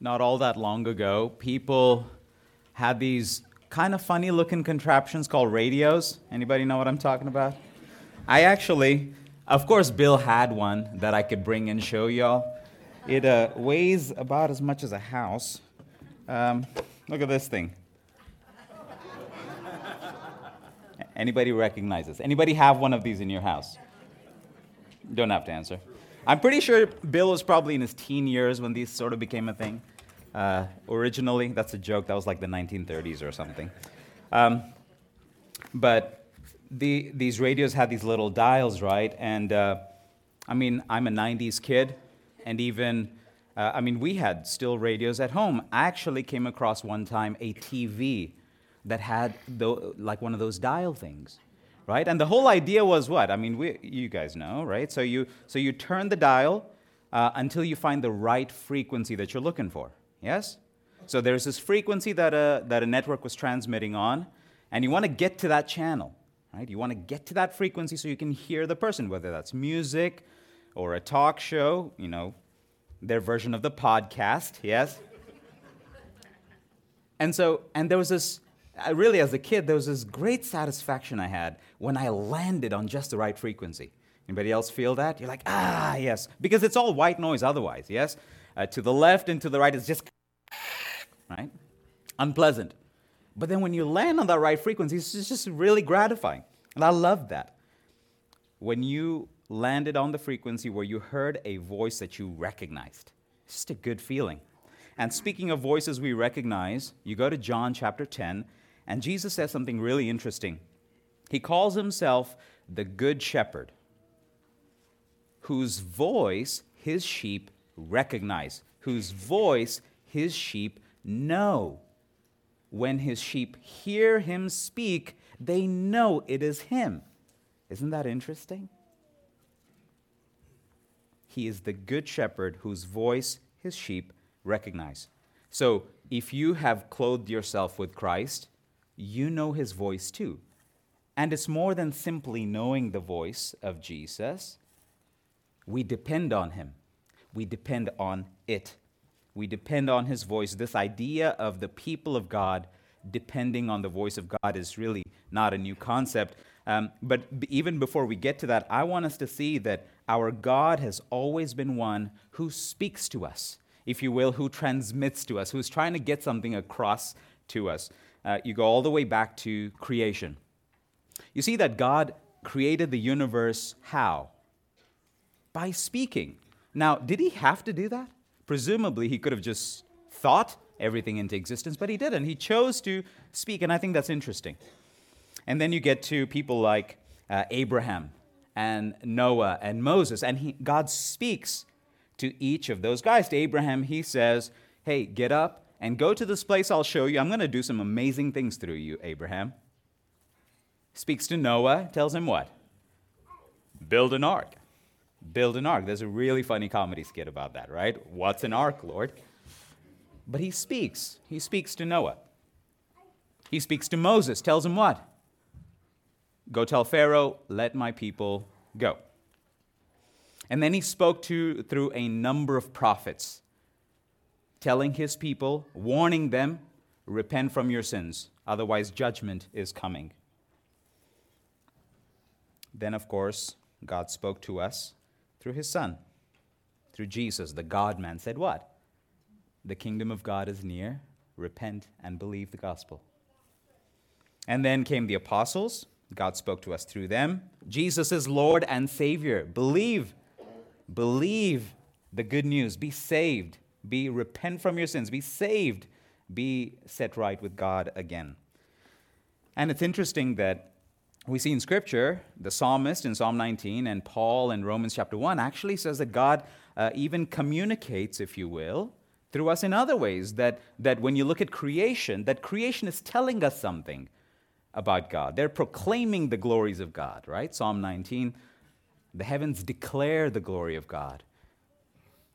not all that long ago, people had these kind of funny looking contraptions called radios. Anybody know what I'm talking about? I actually, of course, Bill had one that I could bring and show y'all. It uh, weighs about as much as a house. Um, look at this thing. Anybody recognize this? Anybody have one of these in your house? Don't have to answer. I'm pretty sure Bill was probably in his teen years when these sort of became a thing. Uh, originally, that's a joke, that was like the 1930s or something. Um, but the, these radios had these little dials, right? And uh, I mean, I'm a 90s kid, and even, uh, I mean, we had still radios at home. I actually came across one time a TV that had the, like one of those dial things right? And the whole idea was what? I mean, we, you guys know, right? So you, so you turn the dial uh, until you find the right frequency that you're looking for, yes? So there's this frequency that a, that a network was transmitting on, and you want to get to that channel, right? You want to get to that frequency so you can hear the person, whether that's music or a talk show, you know, their version of the podcast, yes? and so, and there was this, I really, as a kid, there was this great satisfaction I had when I landed on just the right frequency. Anybody else feel that? You're like, ah, yes, because it's all white noise otherwise, yes? Uh, to the left and to the right, it's just, right? Unpleasant. But then when you land on that right frequency, it's just really gratifying. And I love that. When you landed on the frequency where you heard a voice that you recognized, it's just a good feeling. And speaking of voices we recognize, you go to John chapter 10, and Jesus says something really interesting. He calls himself the Good Shepherd, whose voice his sheep recognize, whose voice his sheep know. When his sheep hear him speak, they know it is him. Isn't that interesting? He is the good shepherd whose voice his sheep recognize. So, if you have clothed yourself with Christ, you know his voice too. And it's more than simply knowing the voice of Jesus. We depend on him, we depend on it. We depend on his voice. This idea of the people of God depending on the voice of God is really not a new concept. Um, but even before we get to that, I want us to see that our God has always been one who speaks to us, if you will, who transmits to us, who's trying to get something across to us uh, you go all the way back to creation. You see that God created the universe how? By speaking. Now, did he have to do that? Presumably, he could have just thought everything into existence, but he didn't. He chose to speak, and I think that's interesting. And then you get to people like uh, Abraham and Noah and Moses, and he, God speaks to each of those guys. To Abraham, he says, Hey, get up, and go to this place I'll show you. I'm going to do some amazing things through you, Abraham. Speaks to Noah, tells him what? Build an ark. Build an ark. There's a really funny comedy skit about that, right? What's an ark, Lord? But he speaks. He speaks to Noah. He speaks to Moses, tells him what? Go tell Pharaoh, let my people go. And then he spoke to through a number of prophets telling his people, warning them, repent from your sins, otherwise, judgment is coming. Then, of course, God spoke to us through his Son, through Jesus, the God man, said, What? The kingdom of God is near. Repent and believe the gospel. And then came the apostles. God spoke to us through them. Jesus is Lord and Savior. Believe. Believe the good news. Be saved be repent from your sins, be saved, be set right with God again. And it's interesting that we see in Scripture, the psalmist in Psalm 19 and Paul in Romans chapter 1 actually says that God uh, even communicates, if you will, through us in other ways. That, that when you look at creation, that creation is telling us something about God. They're proclaiming the glories of God, right? Psalm 19, the heavens declare the glory of God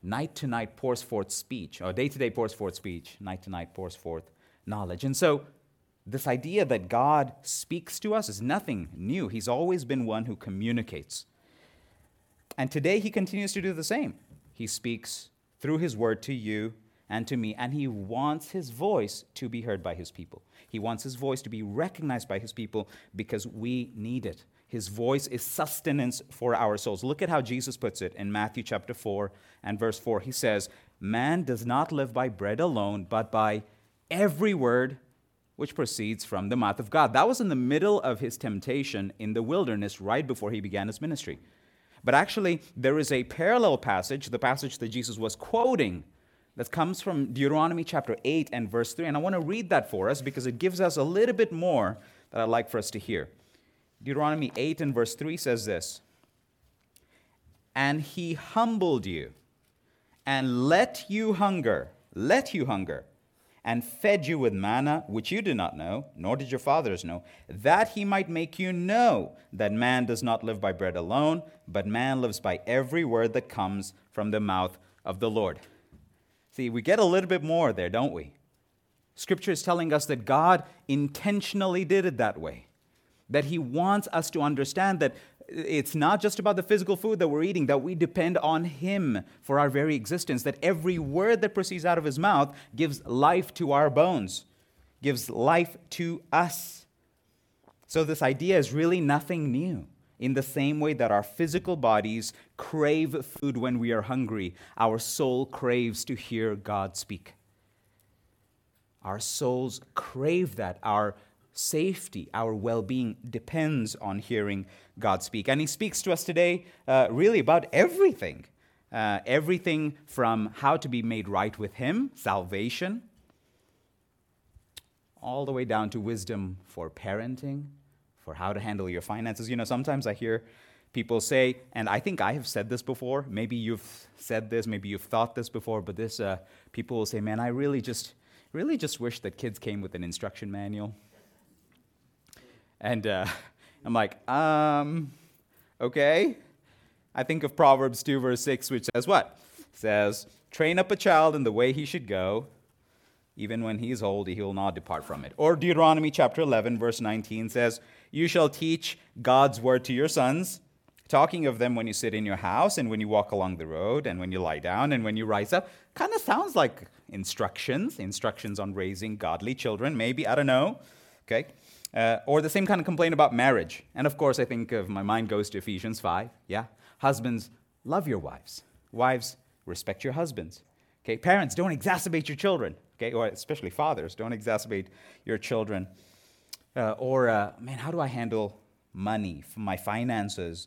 night to night pours forth speech, or day to day pours forth speech, night to night pours forth knowledge. And so, this idea that God speaks to us is nothing new. He's always been one who communicates. And today, He continues to do the same. He speaks through His word to you and to me, and he wants his voice to be heard by his people. He wants his voice to be recognized by his people because we need it. His voice is sustenance for our souls. Look at how Jesus puts it in Matthew chapter 4 and verse 4. He says, Man does not live by bread alone, but by every word which proceeds from the mouth of God. That was in the middle of his temptation in the wilderness right before he began his ministry. But actually, there is a parallel passage, the passage that Jesus was quoting, that comes from Deuteronomy chapter 8 and verse 3. And I want to read that for us because it gives us a little bit more that I'd like for us to hear. Deuteronomy 8 and verse 3 says this And he humbled you and let you hunger, let you hunger and fed you with manna, which you did not know, nor did your fathers know, that he might make you know that man does not live by bread alone, but man lives by every word that comes from the mouth of the Lord. See, we get a little bit more there, don't we? Scripture is telling us that God intentionally did it that way. That He wants us to understand that it's not just about the physical food that we're eating, that we depend on Him for our very existence, that every word that proceeds out of His mouth gives life to our bones, gives life to us. So, this idea is really nothing new. In the same way that our physical bodies crave food when we are hungry, our soul craves to hear God speak. Our souls crave that. Our safety, our well being depends on hearing God speak. And He speaks to us today uh, really about everything uh, everything from how to be made right with Him, salvation, all the way down to wisdom for parenting, for how to handle your finances. You know, sometimes I hear people say, and I think I have said this before, maybe you've said this, maybe you've thought this before, but this, uh, people will say, man, I really just, really just wish that kids came with an instruction manual. And uh, I'm like, um, okay. I think of Proverbs 2, verse 6, which says what? It says, train up a child in the way he should go. Even when he is old, he will not depart from it. Or Deuteronomy chapter 11, verse 19 says, You shall teach God's word to your sons, talking of them when you sit in your house and when you walk along the road and when you lie down and when you rise up. Kind of sounds like instructions, instructions on raising godly children, maybe, I don't know. Okay? Uh, or the same kind of complaint about marriage. And of course, I think of my mind goes to Ephesians 5. Yeah? Husbands, love your wives. Wives, respect your husbands. Okay? Parents, don't exacerbate your children. Okay? Or especially fathers, don't exacerbate your children. Uh, or, uh, man, how do I handle money, my finances?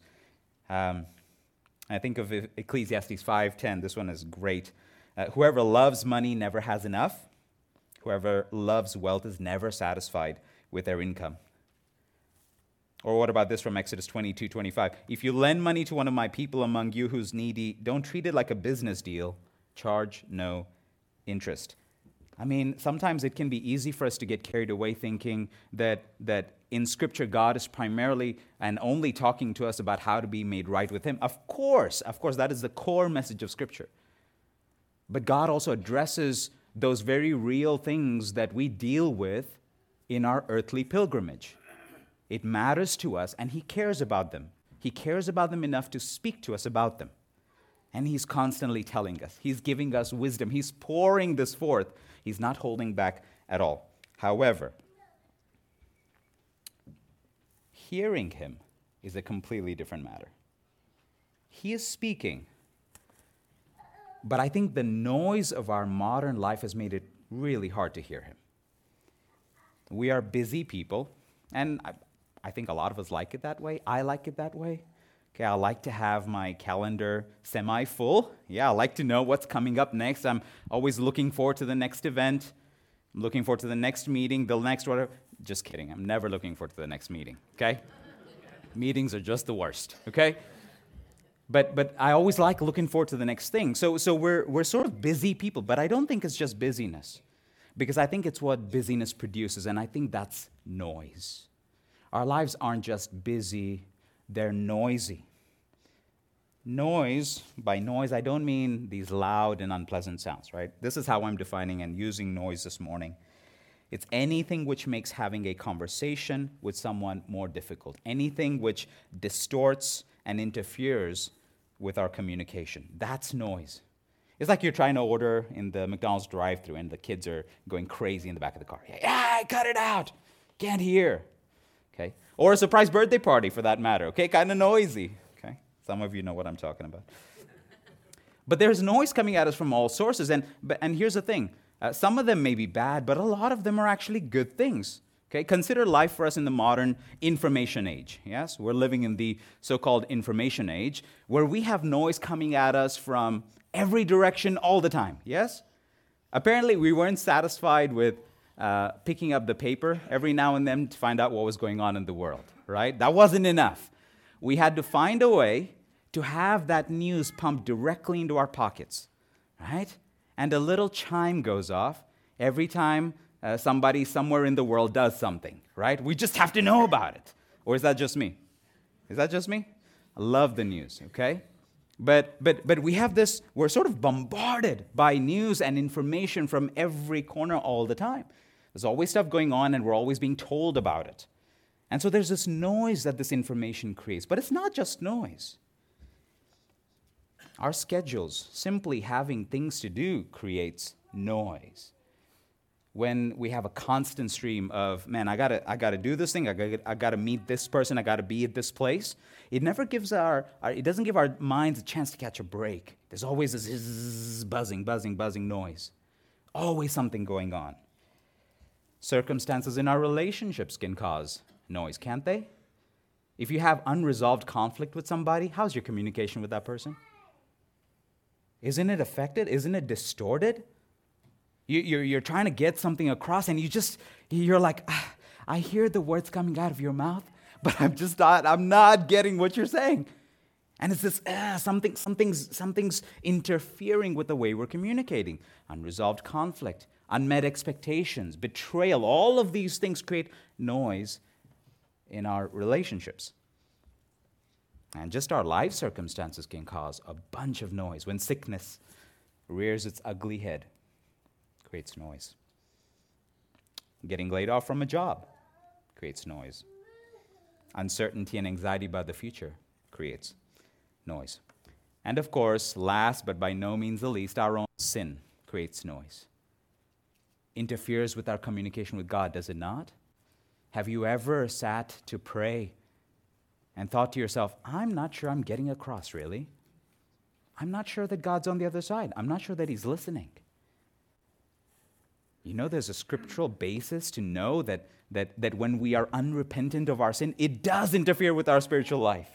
Um, I think of Ecclesiastes 5:10. This one is great. Uh, whoever loves money never has enough. Whoever loves wealth is never satisfied with their income. Or what about this from Exodus 22 25? If you lend money to one of my people among you who's needy, don't treat it like a business deal. Charge no interest. I mean, sometimes it can be easy for us to get carried away thinking that, that in Scripture, God is primarily and only talking to us about how to be made right with Him. Of course, of course, that is the core message of Scripture. But God also addresses those very real things that we deal with in our earthly pilgrimage. It matters to us, and He cares about them. He cares about them enough to speak to us about them. And He's constantly telling us, He's giving us wisdom, He's pouring this forth. He's not holding back at all. However, hearing Him is a completely different matter. He is speaking, but I think the noise of our modern life has made it really hard to hear Him. We are busy people, and I, I think a lot of us like it that way. I like it that way. Okay, I like to have my calendar semi full. Yeah, I like to know what's coming up next. I'm always looking forward to the next event. I'm looking forward to the next meeting, the next whatever. Just kidding. I'm never looking forward to the next meeting. Okay? Meetings are just the worst. Okay? But, but I always like looking forward to the next thing. So, so we're, we're sort of busy people, but I don't think it's just busyness because I think it's what busyness produces, and I think that's noise. Our lives aren't just busy, they're noisy. Noise, by noise, I don't mean these loud and unpleasant sounds, right? This is how I'm defining and using noise this morning. It's anything which makes having a conversation with someone more difficult, anything which distorts and interferes with our communication. That's noise. It's like you're trying to order in the McDonald's drive through and the kids are going crazy in the back of the car. Yeah, I cut it out. Can't hear. Okay? Or a surprise birthday party for that matter. Okay? Kind of noisy. Okay? Some of you know what I'm talking about. but there's noise coming at us from all sources. And, but, and here's the thing uh, some of them may be bad, but a lot of them are actually good things. Okay, consider life for us in the modern information age. Yes, we're living in the so called information age where we have noise coming at us from every direction all the time. Yes? Apparently, we weren't satisfied with uh, picking up the paper every now and then to find out what was going on in the world, right? That wasn't enough. We had to find a way to have that news pumped directly into our pockets, right? And a little chime goes off every time uh, somebody somewhere in the world does something, right? We just have to know about it. Or is that just me? Is that just me? I love the news, okay? But, but, but we have this, we're sort of bombarded by news and information from every corner all the time. There's always stuff going on, and we're always being told about it. And so there's this noise that this information creates. But it's not just noise. Our schedules, simply having things to do, creates noise when we have a constant stream of, man, I gotta, I gotta do this thing, I gotta, I gotta meet this person, I gotta be at this place, it never gives our, our, it doesn't give our minds a chance to catch a break. There's always this zzz, buzzing, buzzing, buzzing noise. Always something going on. Circumstances in our relationships can cause noise, can't they? If you have unresolved conflict with somebody, how's your communication with that person? Isn't it affected? Isn't it distorted? You, are you're trying to get something across, and you just, you're like, ah, I hear the words coming out of your mouth, but I'm just not, I'm not getting what you're saying. And it's this, ah, something, something's, something's interfering with the way we're communicating. Unresolved conflict, unmet expectations, betrayal, all of these things create noise in our relationships. And just our life circumstances can cause a bunch of noise when sickness rears its ugly head creates noise. Getting laid off from a job creates noise. Uncertainty and anxiety about the future creates noise. And of course, last but by no means the least, our own sin creates noise. Interferes with our communication with God, does it not? Have you ever sat to pray and thought to yourself, I'm not sure I'm getting across, really? I'm not sure that God's on the other side. I'm not sure that He's listening. You know, there's a scriptural basis to know that, that, that when we are unrepentant of our sin, it does interfere with our spiritual life.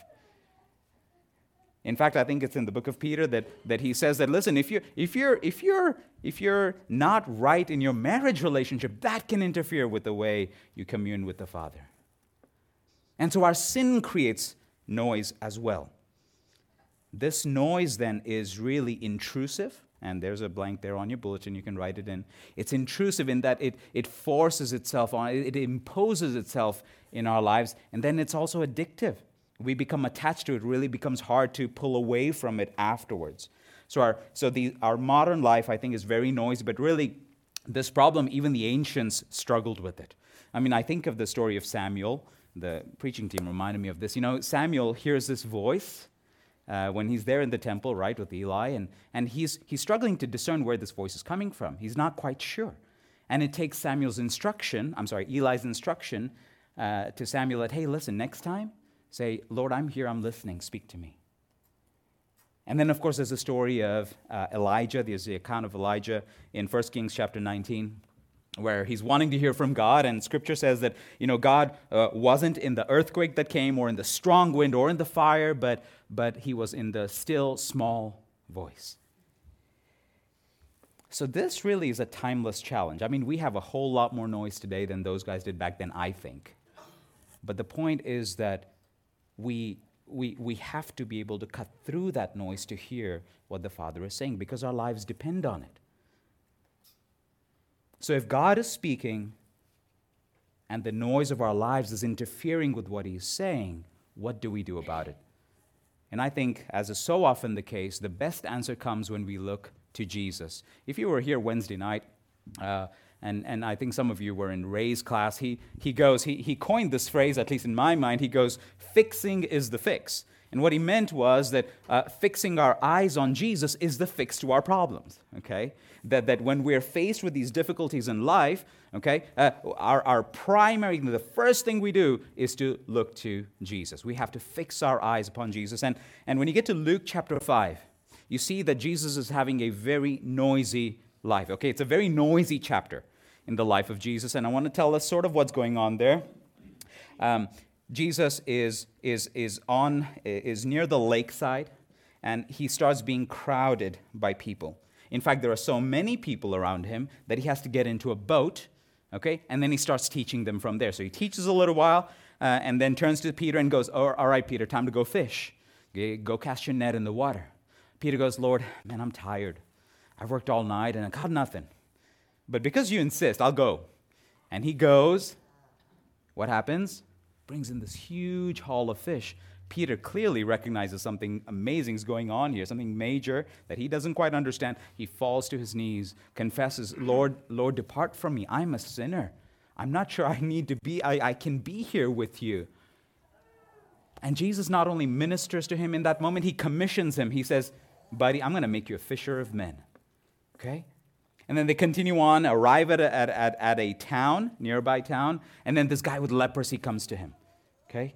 In fact, I think it's in the book of Peter that, that he says that, listen, if you're, if, you're, if, you're, if you're not right in your marriage relationship, that can interfere with the way you commune with the Father. And so our sin creates noise as well. This noise then is really intrusive and there's a blank there on your bulletin, you can write it in. It's intrusive in that it, it forces itself on, it imposes itself in our lives, and then it's also addictive. We become attached to it, really becomes hard to pull away from it afterwards. So, our, so the, our modern life, I think, is very noisy, but really, this problem, even the ancients struggled with it. I mean, I think of the story of Samuel. The preaching team reminded me of this. You know, Samuel hears this voice uh, when he's there in the temple, right, with Eli, and, and he's, he's struggling to discern where this voice is coming from. He's not quite sure. And it takes Samuel's instruction, I'm sorry, Eli's instruction uh, to Samuel that, hey, listen, next time, say, Lord, I'm here, I'm listening, speak to me. And then, of course, there's the story of uh, Elijah. There's the account of Elijah in 1 Kings chapter 19 where he's wanting to hear from God, and scripture says that, you know, God uh, wasn't in the earthquake that came or in the strong wind or in the fire, but, but he was in the still small voice. So, this really is a timeless challenge. I mean, we have a whole lot more noise today than those guys did back then, I think. But the point is that we, we, we have to be able to cut through that noise to hear what the Father is saying because our lives depend on it. So if God is speaking and the noise of our lives is interfering with what He's saying, what do we do about it? And I think, as is so often the case, the best answer comes when we look to Jesus. If you were here Wednesday night, uh, and, and I think some of you were in Ray's class, he, he goes, he, he coined this phrase, at least in my mind, he goes, fixing is the fix. And what he meant was that uh, fixing our eyes on Jesus is the fix to our problems, okay? That, that when we're faced with these difficulties in life, okay, uh, our, our primary, the first thing we do is to look to Jesus. We have to fix our eyes upon Jesus. And, and when you get to Luke chapter 5, you see that Jesus is having a very noisy life, okay? It's a very noisy chapter in the life of Jesus. And I want to tell us sort of what's going on there. Um, Jesus is, is, is, on, is near the lakeside and he starts being crowded by people. In fact, there are so many people around him that he has to get into a boat, okay? And then he starts teaching them from there. So he teaches a little while uh, and then turns to Peter and goes, oh, All right, Peter, time to go fish. Go cast your net in the water. Peter goes, Lord, man, I'm tired. I've worked all night and I got nothing. But because you insist, I'll go. And he goes. What happens? Brings in this huge haul of fish. Peter clearly recognizes something amazing is going on here, something major that he doesn't quite understand. He falls to his knees, confesses, Lord, Lord, depart from me. I'm a sinner. I'm not sure I need to be, I, I can be here with you. And Jesus not only ministers to him in that moment, he commissions him. He says, Buddy, I'm going to make you a fisher of men. Okay? And then they continue on, arrive at a, at, at, at a town, nearby town, and then this guy with leprosy comes to him okay?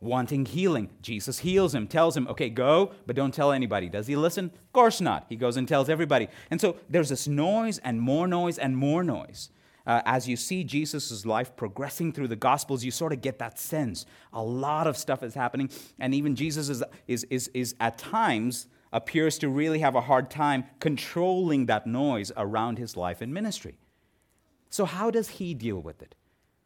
Wanting healing. Jesus heals him, tells him, okay, go, but don't tell anybody. Does he listen? Of course not. He goes and tells everybody. And so there's this noise and more noise and more noise. Uh, as you see Jesus' life progressing through the Gospels, you sort of get that sense. A lot of stuff is happening, and even Jesus is, is, is, is at times appears to really have a hard time controlling that noise around his life and ministry. So, how does he deal with it?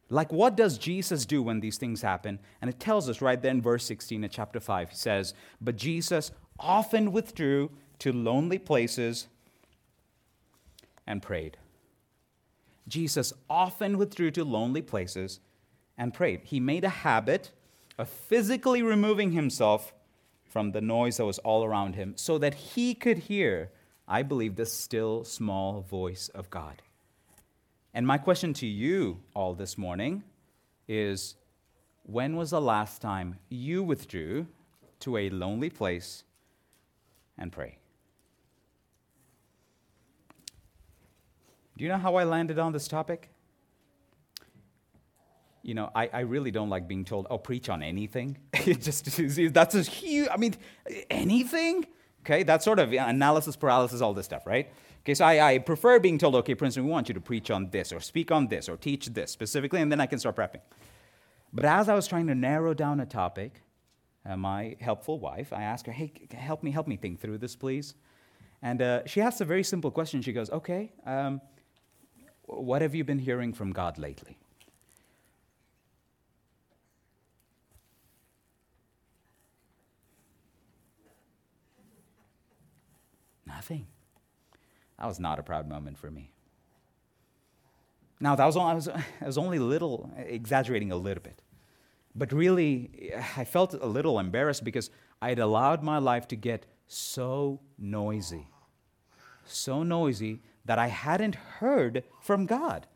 Like, what does Jesus do when these things happen? And it tells us right there in verse 16 of chapter 5. He says, But Jesus often withdrew to lonely places and prayed. Jesus often withdrew to lonely places and prayed. He made a habit of physically removing himself from the noise that was all around him so that he could hear, I believe, the still small voice of God. And my question to you all this morning is when was the last time you withdrew to a lonely place and pray? Do you know how I landed on this topic? You know, I, I really don't like being told, oh, preach on anything. it just that's a huge, I mean, anything? Okay, that's sort of analysis paralysis, all this stuff, right? Okay, so I, I prefer being told, okay, Princeton, we want you to preach on this or speak on this or teach this specifically, and then I can start prepping. But as I was trying to narrow down a topic, uh, my helpful wife, I asked her, hey, help me, help me think through this, please. And uh, she asked a very simple question. She goes, okay, um, what have you been hearing from God lately? Nothing. That was not a proud moment for me. Now, that was, I, was, I was only a little, exaggerating a little bit. But really, I felt a little embarrassed because I had allowed my life to get so noisy, so noisy that I hadn't heard from God.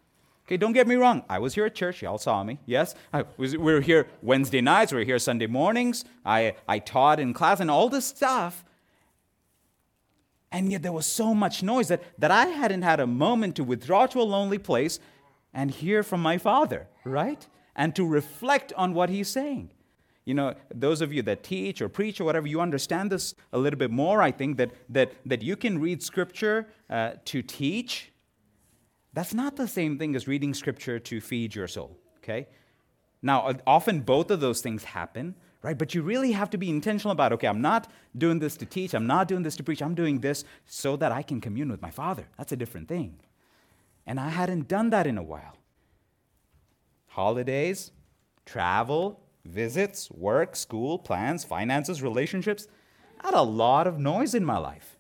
Okay, don't get me wrong. I was here at church. Y'all saw me. Yes, was, we were here Wednesday nights. We were here Sunday mornings. I, I taught in class and all this stuff. And yet there was so much noise that, that I hadn't had a moment to withdraw to a lonely place and hear from my Father, right? And to reflect on what He's saying. You know, those of you that teach or preach or whatever, you understand this a little bit more. I think that, that, that you can read Scripture uh, to teach. That's not the same thing as reading Scripture to feed your soul, okay? Now, often both of those things happen, right? But you really have to be intentional about, okay, I'm not doing this to teach, I'm not doing this to preach, I'm doing this so that I can commune with my Father. That's a different thing. And I hadn't done that in a while. Holidays, travel, visits, work, school, plans, finances, relationships. I had a lot of noise in my life.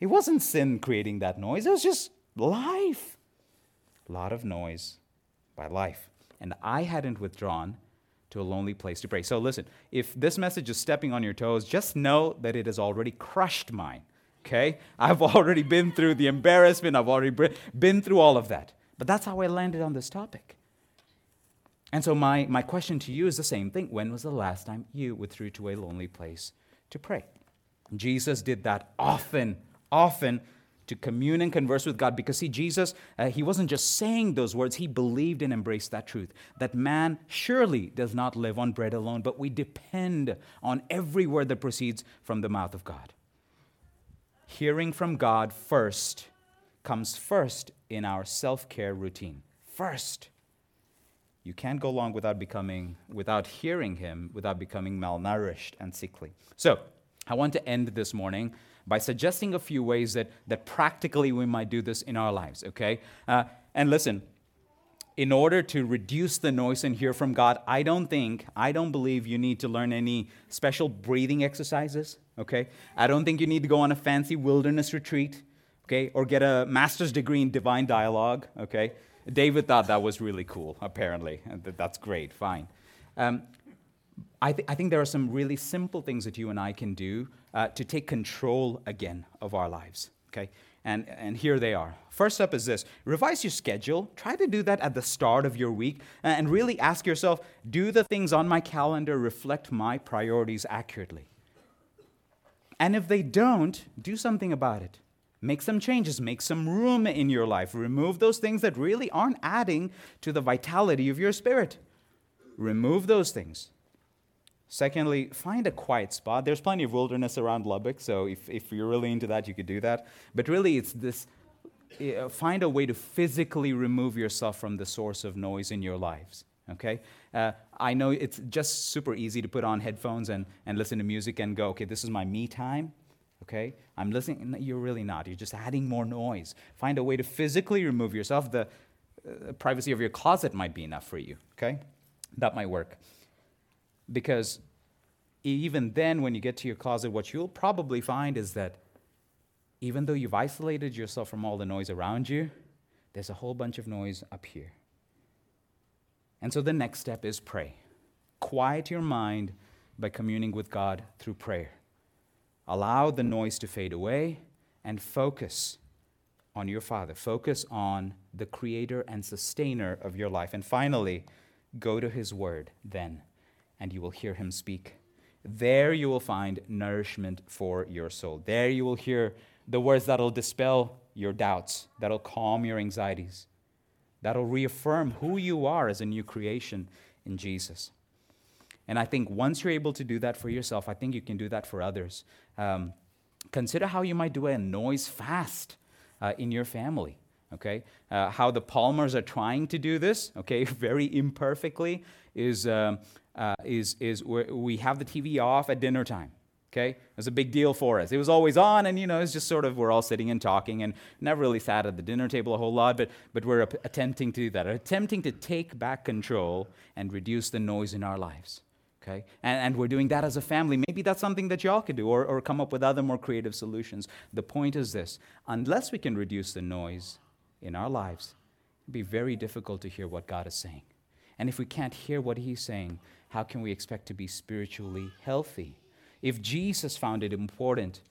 It wasn't sin creating that noise, it was just life. A lot of noise by life. And I hadn't withdrawn to a lonely place to pray. So listen, if this message is stepping on your toes, just know that it has already crushed mine. Okay? I've already been through the embarrassment, I've already been through all of that. But that's how I landed on this topic. And so, my, my question to you is the same thing. When was the last time you withdrew to a lonely place to pray? Jesus did that often, often to commune and converse with God because, see, Jesus, uh, he wasn't just saying those words, he believed and embraced that truth that man surely does not live on bread alone, but we depend on every word that proceeds from the mouth of God. Hearing from God first comes first in our self care routine. First. You can't go long without becoming, without hearing him, without becoming malnourished and sickly. So, I want to end this morning by suggesting a few ways that, that practically we might do this in our lives, okay? Uh, and listen, in order to reduce the noise and hear from God, I don't think, I don't believe you need to learn any special breathing exercises, okay? I don't think you need to go on a fancy wilderness retreat, okay? Or get a master's degree in divine dialogue, okay? David thought that was really cool, apparently. That's great, fine. Um, I, th- I, think there are some really simple things that you and I can do uh, to take control again of our lives, okay? And, and here they are. First up is this revise your schedule. Try to do that at the start of your week and really ask yourself do the things on my calendar reflect my priorities accurately? And if they don't, do something about it. Make some changes, make some room in your life. Remove those things that really aren't adding to the vitality of your spirit. Remove those things. Secondly, find a quiet spot. There's plenty of wilderness around Lubbock, so if, if you're really into that, you could do that. But really, it's this uh, find a way to physically remove yourself from the source of noise in your lives. Okay? Uh, I know it's just super easy to put on headphones and, and listen to music and go, okay, this is my me time okay? I'm listening. You're really not. You're just adding more noise. Find a way to physically remove yourself. The uh, privacy of your closet might be enough for you, okay? That might work. Because even then, when you get to your closet, what you'll probably find is that even though you've isolated yourself from all the noise around you, there's a whole bunch of noise up here. And so the next step is pray. Quiet your mind by communing with God through prayer. Allow the noise to fade away and focus on your Father. Focus on the creator and sustainer of your life. And finally, go to His Word then, and you will hear Him speak. There you will find nourishment for your soul. There you will hear the words that'll dispel your doubts, that'll calm your anxieties, that'll reaffirm who you are as a new creation in Jesus. And I think once you're able to do that for yourself, I think you can do that for others. Um, consider how you might do a noise fast uh, in your family. Okay, uh, how the Palmers are trying to do this. Okay, very imperfectly is um, uh, is is we have the TV off at dinner time. Okay, it was a big deal for us. It was always on, and you know, it's just sort of we're all sitting and talking, and never really sat at the dinner table a whole lot, but but we're attempting to do that, attempting to take back control and reduce the noise in our lives okay? And, and, we're doing that as a family. Maybe that's something that y'all could do or, or come up with other more creative solutions. The point is this unless we can reduce the noise in our lives, it'd be very difficult to hear what God is saying. And if we can't hear what He's saying, how can we expect to be spiritually healthy? If Jesus found it important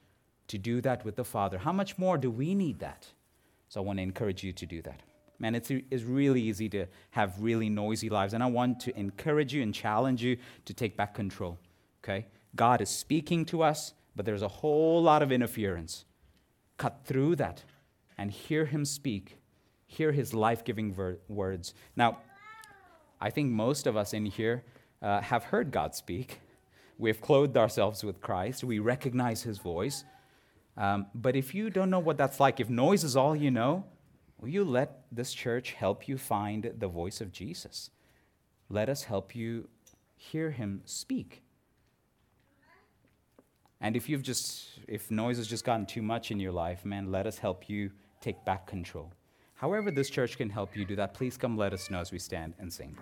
to do that with the Father, how much more do we need that? So I want to encourage you to do that. Man, it's, it's really easy to have really noisy lives. And I want to encourage you and challenge you to take back control. Okay? God is speaking to us, but there's a whole lot of interference. Cut through that and hear Him speak, hear His life giving ver- words. Now, I think most of us in here uh, have heard God speak. We've clothed ourselves with Christ, we recognize His voice. Um, but if you don't know what that's like, if noise is all you know, Will you let this church help you find the voice of Jesus? Let us help you hear him speak. And if you've just, if noise has just gotten too much in your life, man, let us help you take back control. However, this church can help you do that, please come let us know as we stand and sing.